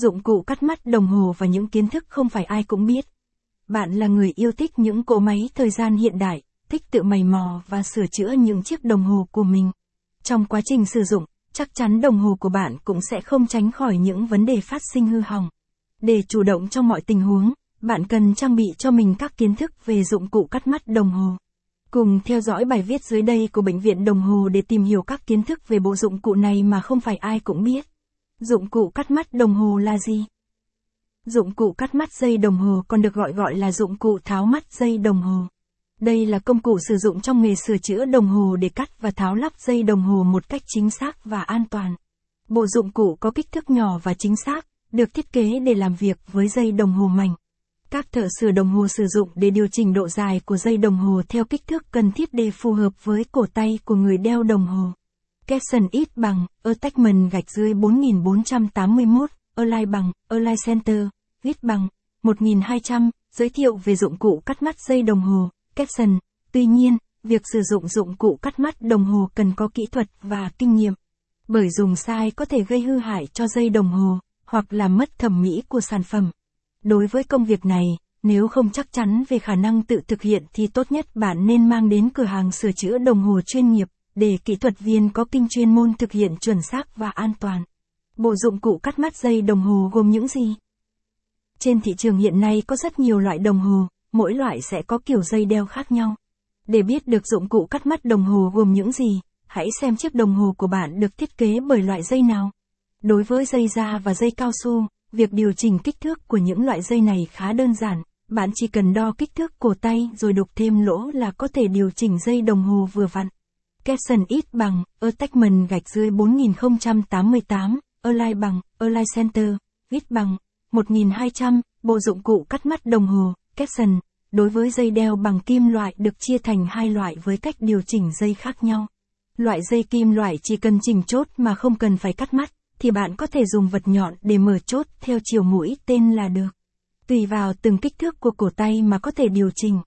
Dụng cụ cắt mắt đồng hồ và những kiến thức không phải ai cũng biết. Bạn là người yêu thích những cỗ máy thời gian hiện đại, thích tự mày mò và sửa chữa những chiếc đồng hồ của mình. Trong quá trình sử dụng, chắc chắn đồng hồ của bạn cũng sẽ không tránh khỏi những vấn đề phát sinh hư hỏng. Để chủ động trong mọi tình huống, bạn cần trang bị cho mình các kiến thức về dụng cụ cắt mắt đồng hồ. Cùng theo dõi bài viết dưới đây của Bệnh viện Đồng Hồ để tìm hiểu các kiến thức về bộ dụng cụ này mà không phải ai cũng biết. Dụng cụ cắt mắt đồng hồ là gì? Dụng cụ cắt mắt dây đồng hồ còn được gọi gọi là dụng cụ tháo mắt dây đồng hồ. Đây là công cụ sử dụng trong nghề sửa chữa đồng hồ để cắt và tháo lắp dây đồng hồ một cách chính xác và an toàn. Bộ dụng cụ có kích thước nhỏ và chính xác, được thiết kế để làm việc với dây đồng hồ mảnh. Các thợ sửa đồng hồ sử dụng để điều chỉnh độ dài của dây đồng hồ theo kích thước cần thiết để phù hợp với cổ tay của người đeo đồng hồ caption ít bằng, attachment gạch dưới 4481, align bằng, align center, ít bằng, 1200, giới thiệu về dụng cụ cắt mắt dây đồng hồ, caption. Tuy nhiên, việc sử dụng dụng cụ cắt mắt đồng hồ cần có kỹ thuật và kinh nghiệm. Bởi dùng sai có thể gây hư hại cho dây đồng hồ, hoặc làm mất thẩm mỹ của sản phẩm. Đối với công việc này, nếu không chắc chắn về khả năng tự thực hiện thì tốt nhất bạn nên mang đến cửa hàng sửa chữa đồng hồ chuyên nghiệp, để kỹ thuật viên có kinh chuyên môn thực hiện chuẩn xác và an toàn. Bộ dụng cụ cắt mắt dây đồng hồ gồm những gì? Trên thị trường hiện nay có rất nhiều loại đồng hồ, mỗi loại sẽ có kiểu dây đeo khác nhau. Để biết được dụng cụ cắt mắt đồng hồ gồm những gì, hãy xem chiếc đồng hồ của bạn được thiết kế bởi loại dây nào. Đối với dây da và dây cao su, việc điều chỉnh kích thước của những loại dây này khá đơn giản. Bạn chỉ cần đo kích thước cổ tay rồi đục thêm lỗ là có thể điều chỉnh dây đồng hồ vừa vặn. Caption ít bằng, attachment gạch dưới 4088, align bằng, align center, ít bằng, 1200, bộ dụng cụ cắt mắt đồng hồ, caption. Đối với dây đeo bằng kim loại được chia thành hai loại với cách điều chỉnh dây khác nhau. Loại dây kim loại chỉ cần chỉnh chốt mà không cần phải cắt mắt, thì bạn có thể dùng vật nhọn để mở chốt theo chiều mũi tên là được. Tùy vào từng kích thước của cổ tay mà có thể điều chỉnh.